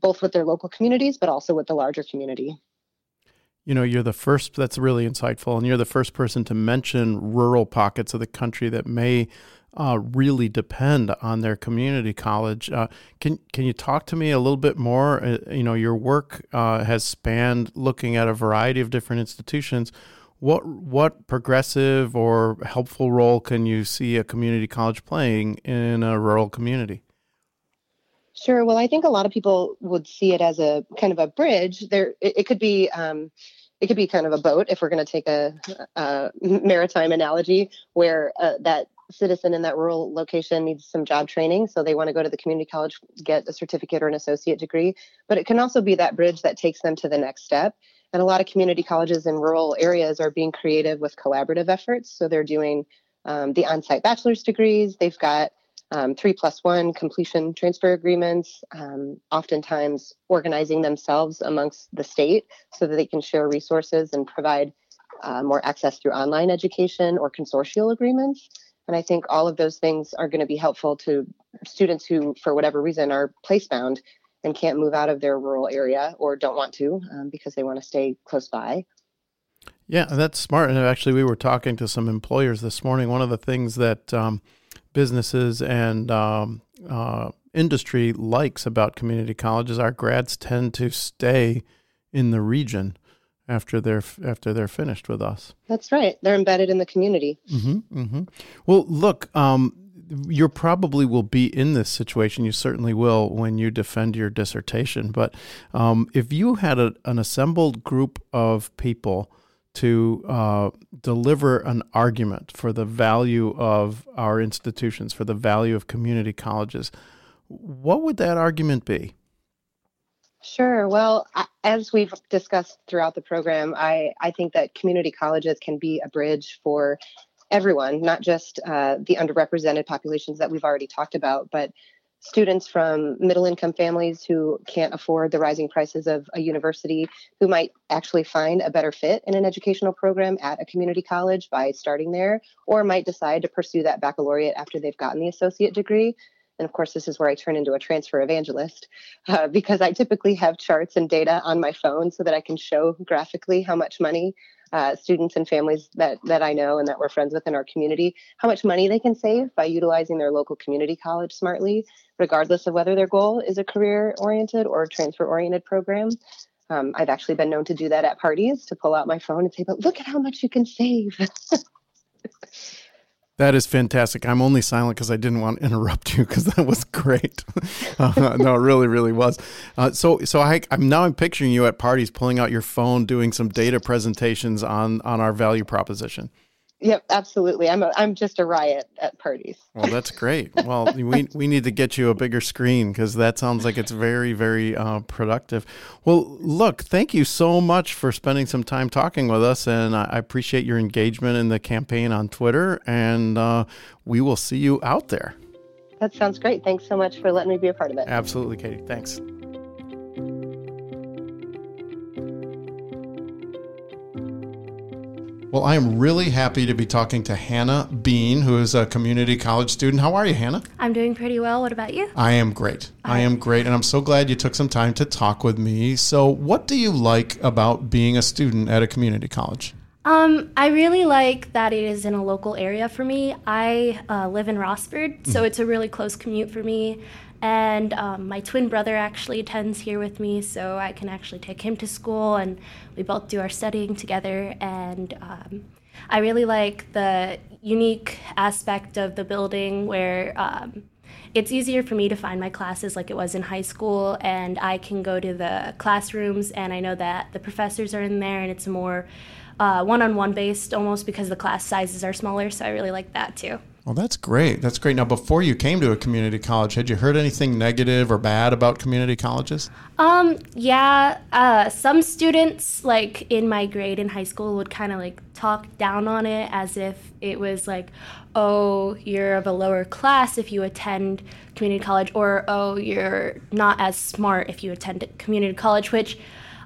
S2: both with their local communities, but also with the larger community.
S5: You know, you're the first, that's really insightful, and you're the first person to mention rural pockets of the country that may uh, really depend on their community college. Uh, can can you talk to me a little bit more? Uh, you know, your work uh, has spanned looking at a variety of different institutions. What what progressive or helpful role can you see a community college playing in a rural community?
S2: Sure. Well, I think a lot of people would see it as a kind of a bridge. There, it, it could be. Um, it could be kind of a boat if we're going to take a, a, maritime analogy where uh, that citizen in that rural location needs some job training, so they want to go to the community college, get a certificate or an associate degree. But it can also be that bridge that takes them to the next step. And a lot of community colleges in rural areas are being creative with collaborative efforts. So they're doing um, the on site bachelor's degrees, they've got um, three plus one completion transfer agreements, um, oftentimes organizing themselves amongst the state so that they can share resources and provide uh, more access through online education or consortial agreements. And I think all of those things are going to be helpful to students who, for whatever reason, are place bound and can't move out of their rural area or don't want to um, because they want to stay close by.
S5: Yeah, that's smart. And actually, we were talking to some employers this morning. One of the things that um, businesses and um, uh, industry likes about community colleges, our grads tend to stay in the region after they're after they're finished with us.
S2: That's right. They're embedded in the community.
S5: Mm-hmm, mm-hmm. Well, look, um, you probably will be in this situation. You certainly will when you defend your dissertation. But um, if you had a, an assembled group of people to uh, deliver an argument for the value of our institutions, for the value of community colleges, what would that argument be?
S2: Sure. Well, as we've discussed throughout the program, I, I think that community colleges can be a bridge for everyone, not just uh, the underrepresented populations that we've already talked about, but students from middle income families who can't afford the rising prices of a university, who might actually find a better fit in an educational program at a community college by starting there, or might decide to pursue that baccalaureate after they've gotten the associate degree. And of course, this is where I turn into a transfer evangelist uh, because I typically have charts and data on my phone so that I can show graphically how much money uh, students and families that, that I know and that we're friends with in our community, how much money they can save by utilizing their local community college smartly, regardless of whether their goal is a career oriented or transfer oriented program. Um, I've actually been known to do that at parties to pull out my phone and say, but look at how much you can save. <laughs>
S5: That is fantastic. I'm only silent because I didn't want to <laughs> interrupt you because that was great. <laughs> uh, no, it really, really was. Uh, so, so I, am now I'm picturing you at parties, pulling out your phone, doing some data presentations on on our value proposition.
S2: Yep, absolutely. I'm a, I'm just a riot at parties.
S5: Well, that's great. Well, <laughs> we we need to get you a bigger screen because that sounds like it's very very uh, productive. Well, look, thank you so much for spending some time talking with us, and I appreciate your engagement in the campaign on Twitter. And uh, we will see you out there.
S2: That sounds great. Thanks so much for letting me be a part of it.
S5: Absolutely, Katie. Thanks. Well, I am really happy to be talking to Hannah Bean, who is a community college student. How are you, Hannah?
S10: I'm doing pretty well. What about you?
S5: I am great. I am great. And I'm so glad you took some time to talk with me. So, what do you like about being a student at a community college?
S10: Um, I really like that it is in a local area for me. I uh, live in Rossford, so mm. it's a really close commute for me. And um, my twin brother actually attends here with me, so I can actually take him to school, and we both do our studying together. And um, I really like the unique aspect of the building where um, it's easier for me to find my classes like it was in high school, and I can go to the classrooms, and I know that the professors are in there, and it's more one on one based almost because the class sizes are smaller, so I really like that too.
S5: Well, that's great. That's great. Now, before you came to a community college, had you heard anything negative or bad about community colleges?
S10: Um, yeah. Uh, some students, like in my grade in high school, would kind of like talk down on it as if it was like, oh, you're of a lower class if you attend community college, or oh, you're not as smart if you attend community college, which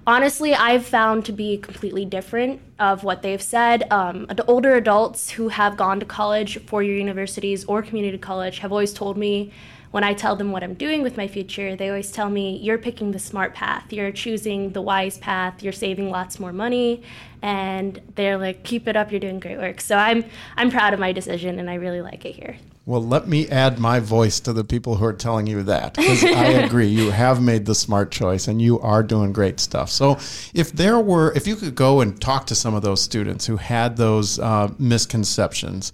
S10: honestly, I've found to be completely different of what they've said. Um, older adults who have gone to college, four year universities, or community college have always told me when I tell them what I'm doing with my future, they always tell me, You're picking the smart path, you're choosing the wise path, you're saving lots more money. And they're like, Keep it up, you're doing great work. So I'm, I'm proud of my decision and I really like it here.
S5: Well, let me add my voice to the people who are telling you that because I <laughs> agree. You have made the smart choice and you are doing great stuff. So, if there were, if you could go and talk to some of those students who had those uh, misconceptions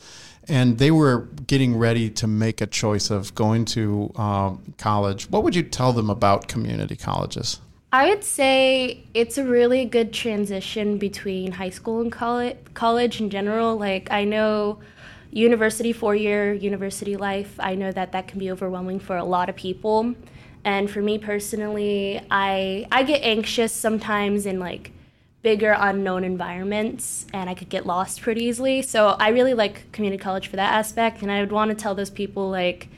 S5: and they were getting ready to make a choice of going to um, college, what would you tell them about community colleges?
S10: I would say it's a really good transition between high school and college, college in general. Like, I know university four year university life i know that that can be overwhelming for a lot of people. And for me personally i i get anxious sometimes in like bigger unknown environments and i could get lost pretty easily. So i really like community college for that aspect and i would want to tell those people like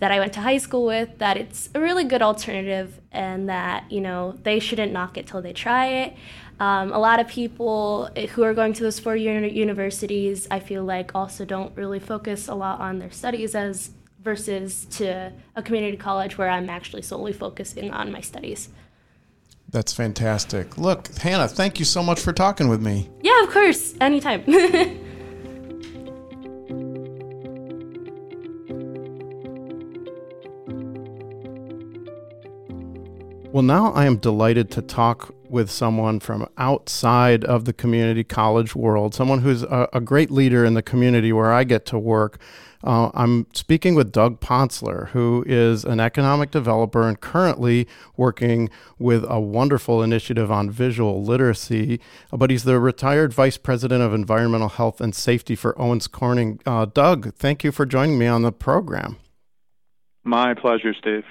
S10: that i went to high school with that it's a really good alternative and that you know they shouldn't knock it till they try it um, a lot of people who are going to those four year universities, I feel like, also don't really focus a lot on their studies as versus to a community college where I'm actually solely focusing on my studies.
S5: That's fantastic. Look, Hannah, thank you so much for talking with me.
S10: Yeah, of course. Anytime. <laughs>
S5: well, now I am delighted to talk with someone from outside of the community college world, someone who's a, a great leader in the community where I get to work. Uh, I'm speaking with Doug Ponsler, who is an economic developer and currently working with a wonderful initiative on visual literacy. But he's the retired vice president of environmental health and safety for Owens Corning. Uh, Doug, thank you for joining me on the program.
S3: My pleasure, Steve.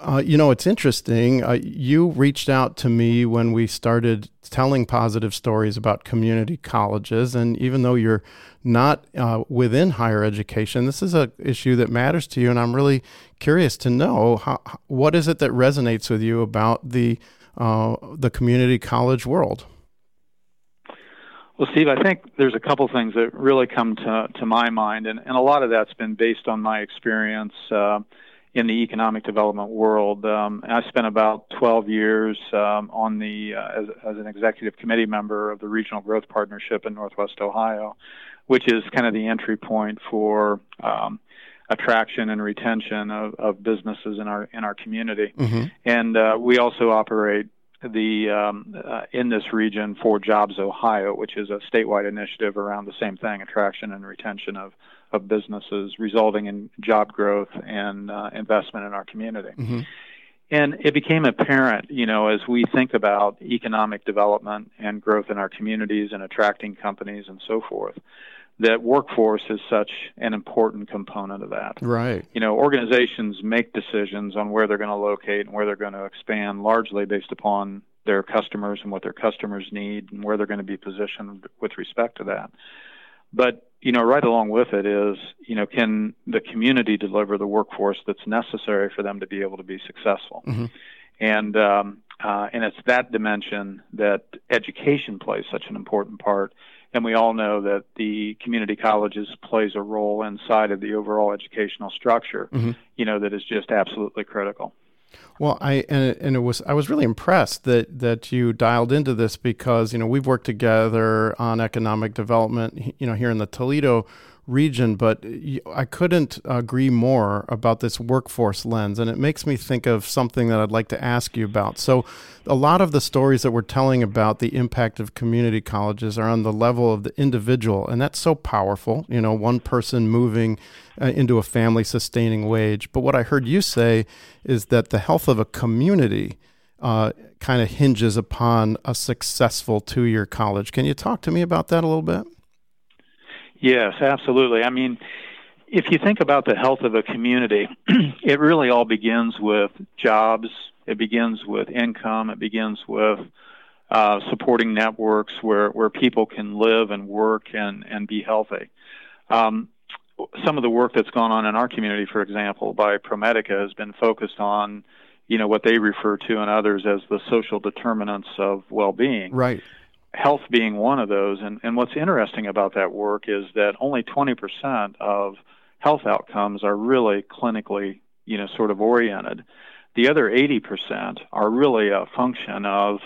S5: Uh, you know, it's interesting. Uh, you reached out to me when we started telling positive stories about community colleges, and even though you're not uh, within higher education, this is an issue that matters to you, and I'm really curious to know how, what is it that resonates with you about the uh, the community college world.
S3: Well, Steve, I think there's a couple things that really come to to my mind, and, and a lot of that's been based on my experience uh, in the economic development world. Um, I spent about 12 years um, on the uh, as, as, an executive committee member of the Regional Growth Partnership in Northwest Ohio, which is kind of the entry point for um, attraction and retention of, of, businesses in our in our community. Mm-hmm. And uh, we also operate the um, uh, in this region for Jobs Ohio, which is a statewide initiative around the same thing: attraction and retention of of businesses, resulting in job growth and uh, investment in our community. Mm-hmm. And it became apparent, you know, as we think about economic development and growth in our communities and attracting companies and so forth, that workforce is such an important component of that.
S5: Right.
S3: You know, organizations make decisions on where they're going to locate and where they're going to expand largely based upon their customers and what their customers need and where they're going to be positioned with respect to that. But you know, right along with it is, you know, can the community deliver the workforce that's necessary for them to be able to be successful? Mm-hmm. And um, uh, and it's that dimension that education plays such an important part. And we all know that the community colleges plays a role inside of the overall educational structure, mm-hmm. you know, that is just absolutely critical.
S5: Well, I and, and it was I was really impressed that that you dialed into this because you know we've worked together on economic development you know here in the Toledo region, but I couldn't agree more about this workforce lens. And it makes me think of something that I'd like to ask you about. So, a lot of the stories that we're telling about the impact of community colleges are on the level of the individual. And that's so powerful, you know, one person moving uh, into a family sustaining wage. But what I heard you say is that the health of a community. Uh, kind of hinges upon a successful two year college. Can you talk to me about that a little bit?
S3: Yes, absolutely. I mean, if you think about the health of a community, <clears throat> it really all begins with jobs, it begins with income, it begins with uh, supporting networks where, where people can live and work and, and be healthy. Um, some of the work that's gone on in our community, for example, by ProMedica has been focused on, you know, what they refer to and others as the social determinants of well-being.
S5: Right
S3: health being one of those. And, and what's interesting about that work is that only 20% of health outcomes are really clinically, you know, sort of oriented. The other 80% are really a function of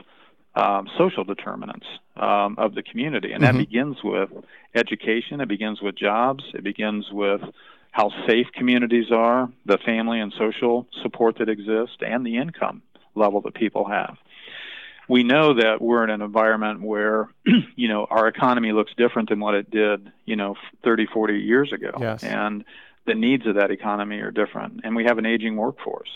S3: um, social determinants um, of the community. And mm-hmm. that begins with education, it begins with jobs, it begins with how safe communities are, the family and social support that exists, and the income level that people have we know that we're in an environment where <clears throat> you know our economy looks different than what it did you know 30 40 years ago.
S5: Yes.
S3: and the needs of that economy are different. And we have an aging workforce.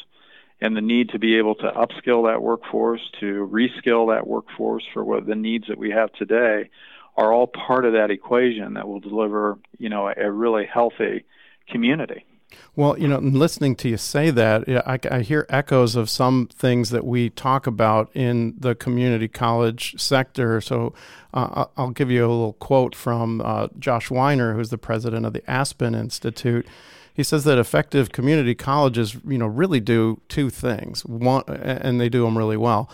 S3: And the need to be able to upskill that workforce to reskill that workforce for what the needs that we have today are all part of that equation that will deliver you know a really healthy community
S5: well, you know, listening to you say that, I, I, hear echoes of some things that we talk about in the community college sector. So uh, I'll give you a little quote from uh, Josh Wyner, who's the president of the Aspen Institute. He says that effective community colleges, you know, really do two things. One, and they do them really well.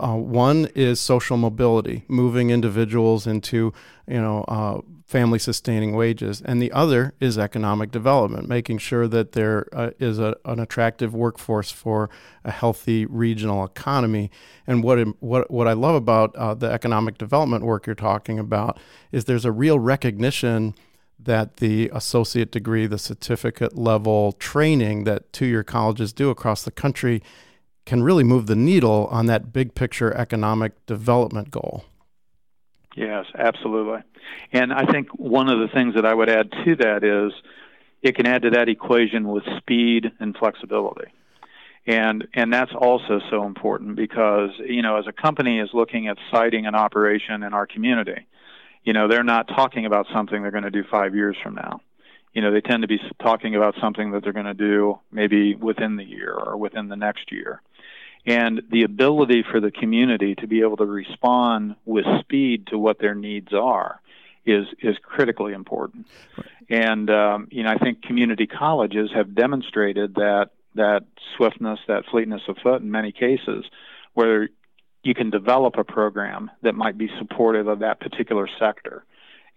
S5: Uh, one is social mobility, moving individuals into, you know, uh, family sustaining wages. And the other is economic development, making sure that there uh, is a, an attractive workforce for a healthy regional economy. And what, what, what I love about uh, the economic development work you're talking about is there's a real recognition that the associate degree, the certificate level training that two year colleges do across the country can really move the needle on that big picture economic development goal.
S3: Yes, absolutely. And I think one of the things that I would add to that is it can add to that equation with speed and flexibility. And and that's also so important because you know as a company is looking at siting an operation in our community, you know they're not talking about something they're going to do 5 years from now. You know they tend to be talking about something that they're going to do maybe within the year or within the next year. And the ability for the community to be able to respond with speed to what their needs are is is critically important. And um, you know, I think community colleges have demonstrated that that swiftness, that fleetness of foot in many cases, where you can develop a program that might be supportive of that particular sector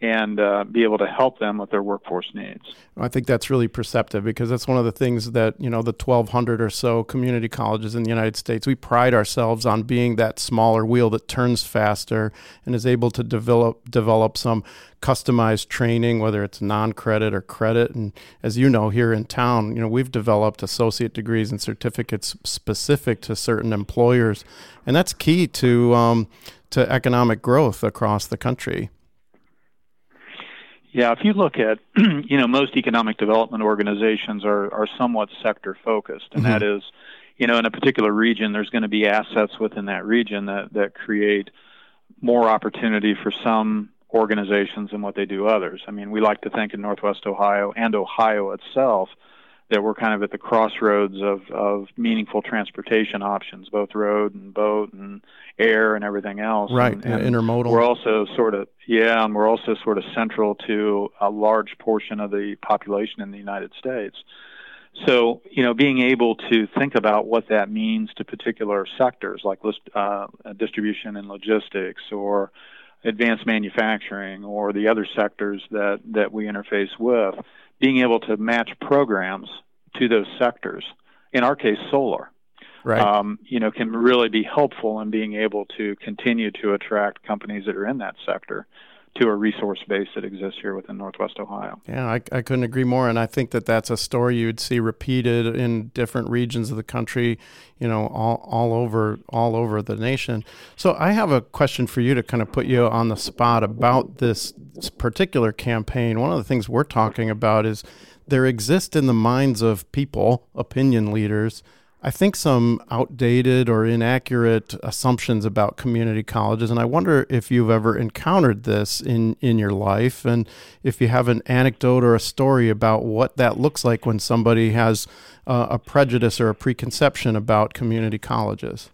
S3: and uh, be able to help them with their workforce needs.
S5: I think that's really perceptive because that's one of the things that, you know, the 1,200 or so community colleges in the United States, we pride ourselves on being that smaller wheel that turns faster and is able to develop, develop some customized training, whether it's non-credit or credit. And as you know, here in town, you know, we've developed associate degrees and certificates specific to certain employers, and that's key to um, to economic growth across the country.
S3: Yeah, if you look at, <clears throat> you know, most economic development organizations are, are somewhat sector focused, and mm-hmm. that is, you know, in a particular region, there's going to be assets within that region that, that create more opportunity for some organizations than what they do others. I mean, we like to think in Northwest Ohio and Ohio itself that we're kind of at the crossroads of, of meaningful transportation options, both road and boat and air and everything else.
S5: Right,
S3: and,
S5: and intermodal.
S3: We're also sort of yeah, and we're also sort of central to a large portion of the population in the United States. So, you know, being able to think about what that means to particular sectors like uh, distribution and logistics or advanced manufacturing or the other sectors that, that we interface with being able to match programs to those sectors. In our case, solar.
S5: Right. Um,
S3: you know, can really be helpful in being able to continue to attract companies that are in that sector to a resource base that exists here within Northwest Ohio.
S5: Yeah, I, I couldn't agree more. And I think that that's a story you'd see repeated in different regions of the country, you know, all, all over all over the nation. So I have a question for you to kind of put you on the spot about this particular campaign. One of the things we're talking about is there exist in the minds of people, opinion leaders, I think, some outdated or inaccurate assumptions about community colleges. And I wonder if you've ever encountered this in, in your life and if you have an anecdote or a story about what that looks like when somebody has uh, a prejudice or a preconception about community colleges.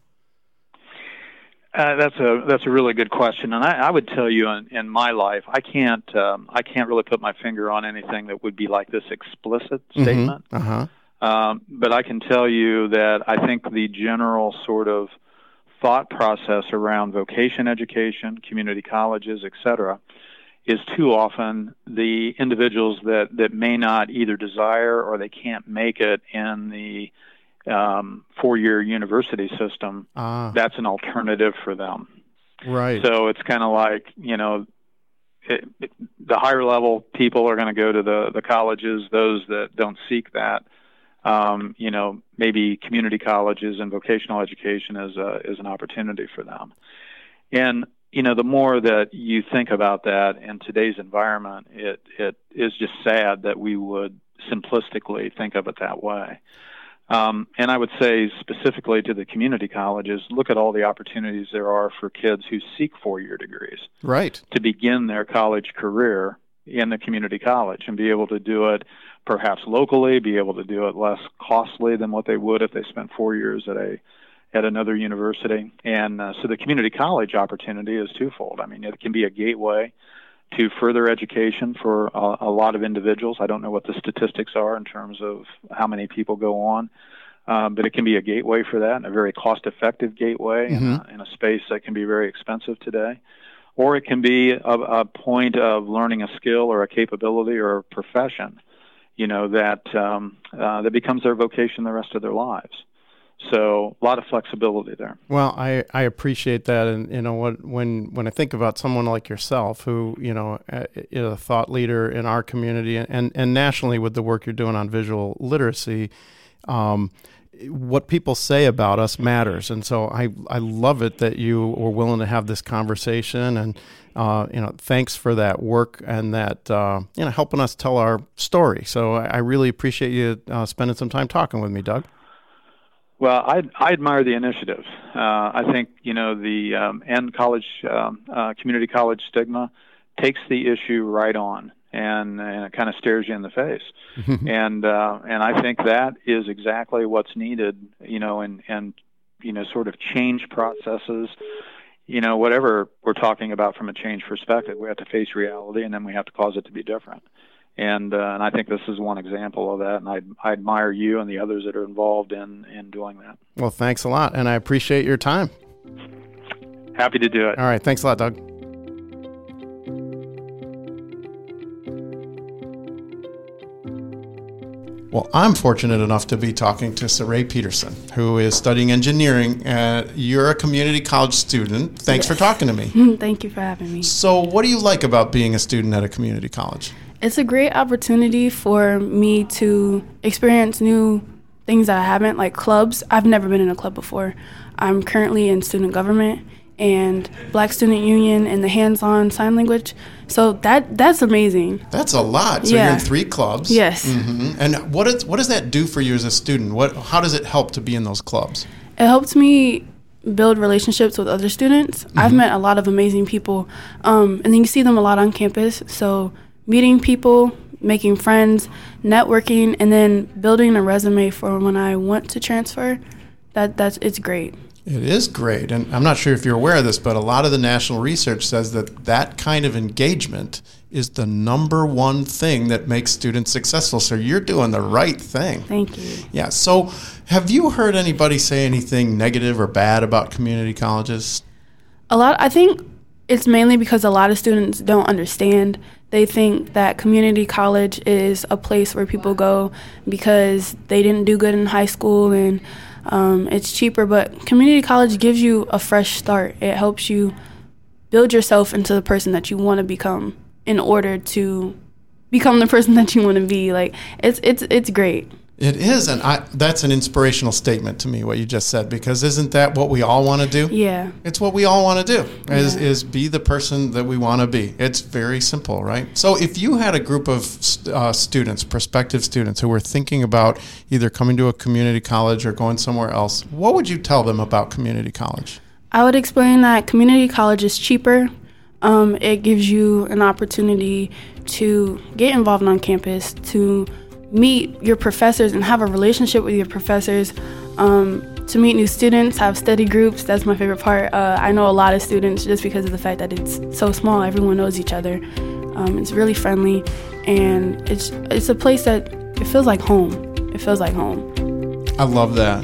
S3: Uh, that's a that's a really good question, and I, I would tell you in, in my life, I can't um, I can't really put my finger on anything that would be like this explicit mm-hmm. statement.
S5: Mm-hmm. Uh-huh.
S3: Um, but I can tell you that I think the general sort of thought process around vocation education, community colleges, et cetera, is too often the individuals that, that may not either desire or they can't make it in the um, four year university system.
S5: Ah.
S3: That's an alternative for them.
S5: Right.
S3: So it's kind of like, you know, it, it, the higher level people are going to go to the, the colleges, those that don't seek that um, you know, maybe community colleges and vocational education is a, is an opportunity for them. And you know, the more that you think about that in today's environment, it it is just sad that we would simplistically think of it that way. Um, and I would say specifically to the community colleges, look at all the opportunities there are for kids who seek four-year degrees,
S5: right,
S3: to begin their college career in the community college and be able to do it perhaps locally, be able to do it less costly than what they would if they spent four years at a at another university. And uh, so the community college opportunity is twofold. I mean, it can be a gateway to further education for a, a lot of individuals. I don't know what the statistics are in terms of how many people go on. Um, but it can be a gateway for that, and a very cost-effective gateway mm-hmm. in, a, in a space that can be very expensive today or it can be a, a, point of learning a skill or a capability or a profession you know that um, uh, that becomes their vocation the rest of their lives. So a lot of flexibility there.
S5: Well, I, I appreciate that, and you know what when when I think about someone like yourself, who you know uh, is a thought leader in our community and and nationally with the work you're doing on visual literacy. Um, what people say about us matters. And so I, I love it that you were willing to have this conversation and, uh, you know, thanks for that work and that, uh, you know, helping us tell our story. So I, I really appreciate you uh, spending some time talking with me, Doug.
S3: Well, I, I admire the initiative. Uh, I think, you know, the um, end college, um, uh, community college stigma takes the issue right on and, and it kind of stares you in the face. <laughs> and uh, and I think that is exactly what's needed, you know, and and you know, sort of change processes. You know, whatever we're talking about from a change perspective, we have to face reality, and then we have to cause it to be different. And uh, and I think this is one example of that. And I I admire you and the others that are involved in in doing that.
S5: Well, thanks a lot, and I appreciate your time.
S3: Happy to do it.
S5: All right, thanks a lot, Doug. Well, I'm fortunate enough to be talking to Saray Peterson, who is studying engineering. At, you're a community college student. Thanks yes. for talking to me. <laughs>
S4: Thank you for having me.
S5: So, what do you like about being a student at a community college?
S4: It's a great opportunity for me to experience new things that I haven't, like clubs. I've never been in a club before. I'm currently in student government, and Black Student Union and the hands-on sign language. So that that's amazing.
S5: That's a lot. So yeah. you're in three clubs.
S4: Yes.
S5: Mm-hmm. And what is, what does that do for you as a student? What how does it help to be in those clubs?
S4: It helps me build relationships with other students. Mm-hmm. I've met a lot of amazing people, um, and then you see them a lot on campus. So meeting people, making friends, networking, and then building a resume for when I want to transfer. That that's it's great.
S5: It is great. And I'm not sure if you're aware of this, but a lot of the national research says that that kind of engagement is the number one thing that makes students successful. So you're doing the right thing.
S4: Thank you.
S5: Yeah. So have you heard anybody say anything negative or bad about community colleges?
S4: A lot. I think it's mainly because a lot of students don't understand. They think that community college is a place where people go because they didn't do good in high school and um, it's cheaper, but community college gives you a fresh start. It helps you build yourself into the person that you want to become in order to become the person <laughs> that you want to be. Like it's it's it's great.
S5: It is, and I, that's an inspirational statement to me. What you just said, because isn't that what we all want to do?
S4: Yeah,
S5: it's what we all want to do. Is yeah. is be the person that we want to be. It's very simple, right? So, if you had a group of uh, students, prospective students, who were thinking about either coming to a community college or going somewhere else, what would you tell them about community college?
S4: I would explain that community college is cheaper. Um, it gives you an opportunity to get involved on campus, to meet your professors and have a relationship with your professors. Um, to meet new students, have study groups. That's my favorite part. Uh, I know a lot of students just because of the fact that it's so small. Everyone knows each other. Um, it's really friendly, and it's it's a place that it feels like home. It feels like home.
S5: I love that.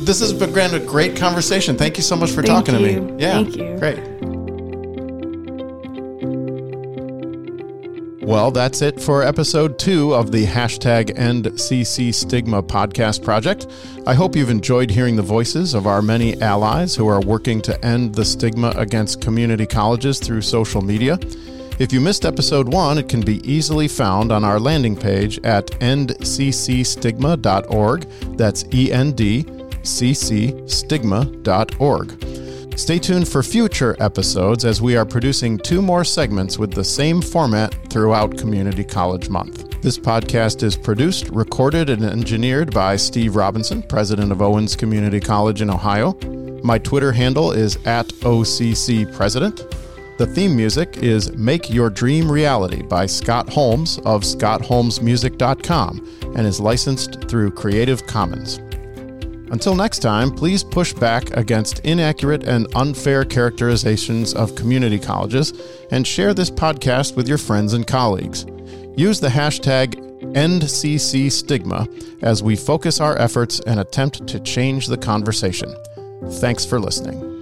S5: This has been a great conversation. Thank you so much for
S4: Thank
S5: talking
S4: you.
S5: to me.
S4: Yeah, Thank you.
S5: Great. Well, that's it for episode two of the hashtag EndCC Stigma podcast project. I hope you've enjoyed hearing the voices of our many allies who are working to end the stigma against community colleges through social media. If you missed episode one, it can be easily found on our landing page at endccstigma.org. That's E N D C C stigma.org. Stay tuned for future episodes as we are producing two more segments with the same format throughout Community College Month. This podcast is produced, recorded, and engineered by Steve Robinson, president of Owens Community College in Ohio. My Twitter handle is at OCC President. The theme music is Make Your Dream Reality by Scott Holmes of ScottHolmesMusic.com and is licensed through Creative Commons. Until next time, please push back against inaccurate and unfair characterizations of community colleges and share this podcast with your friends and colleagues. Use the hashtag EndCCStigma as we focus our efforts and attempt to change the conversation. Thanks for listening.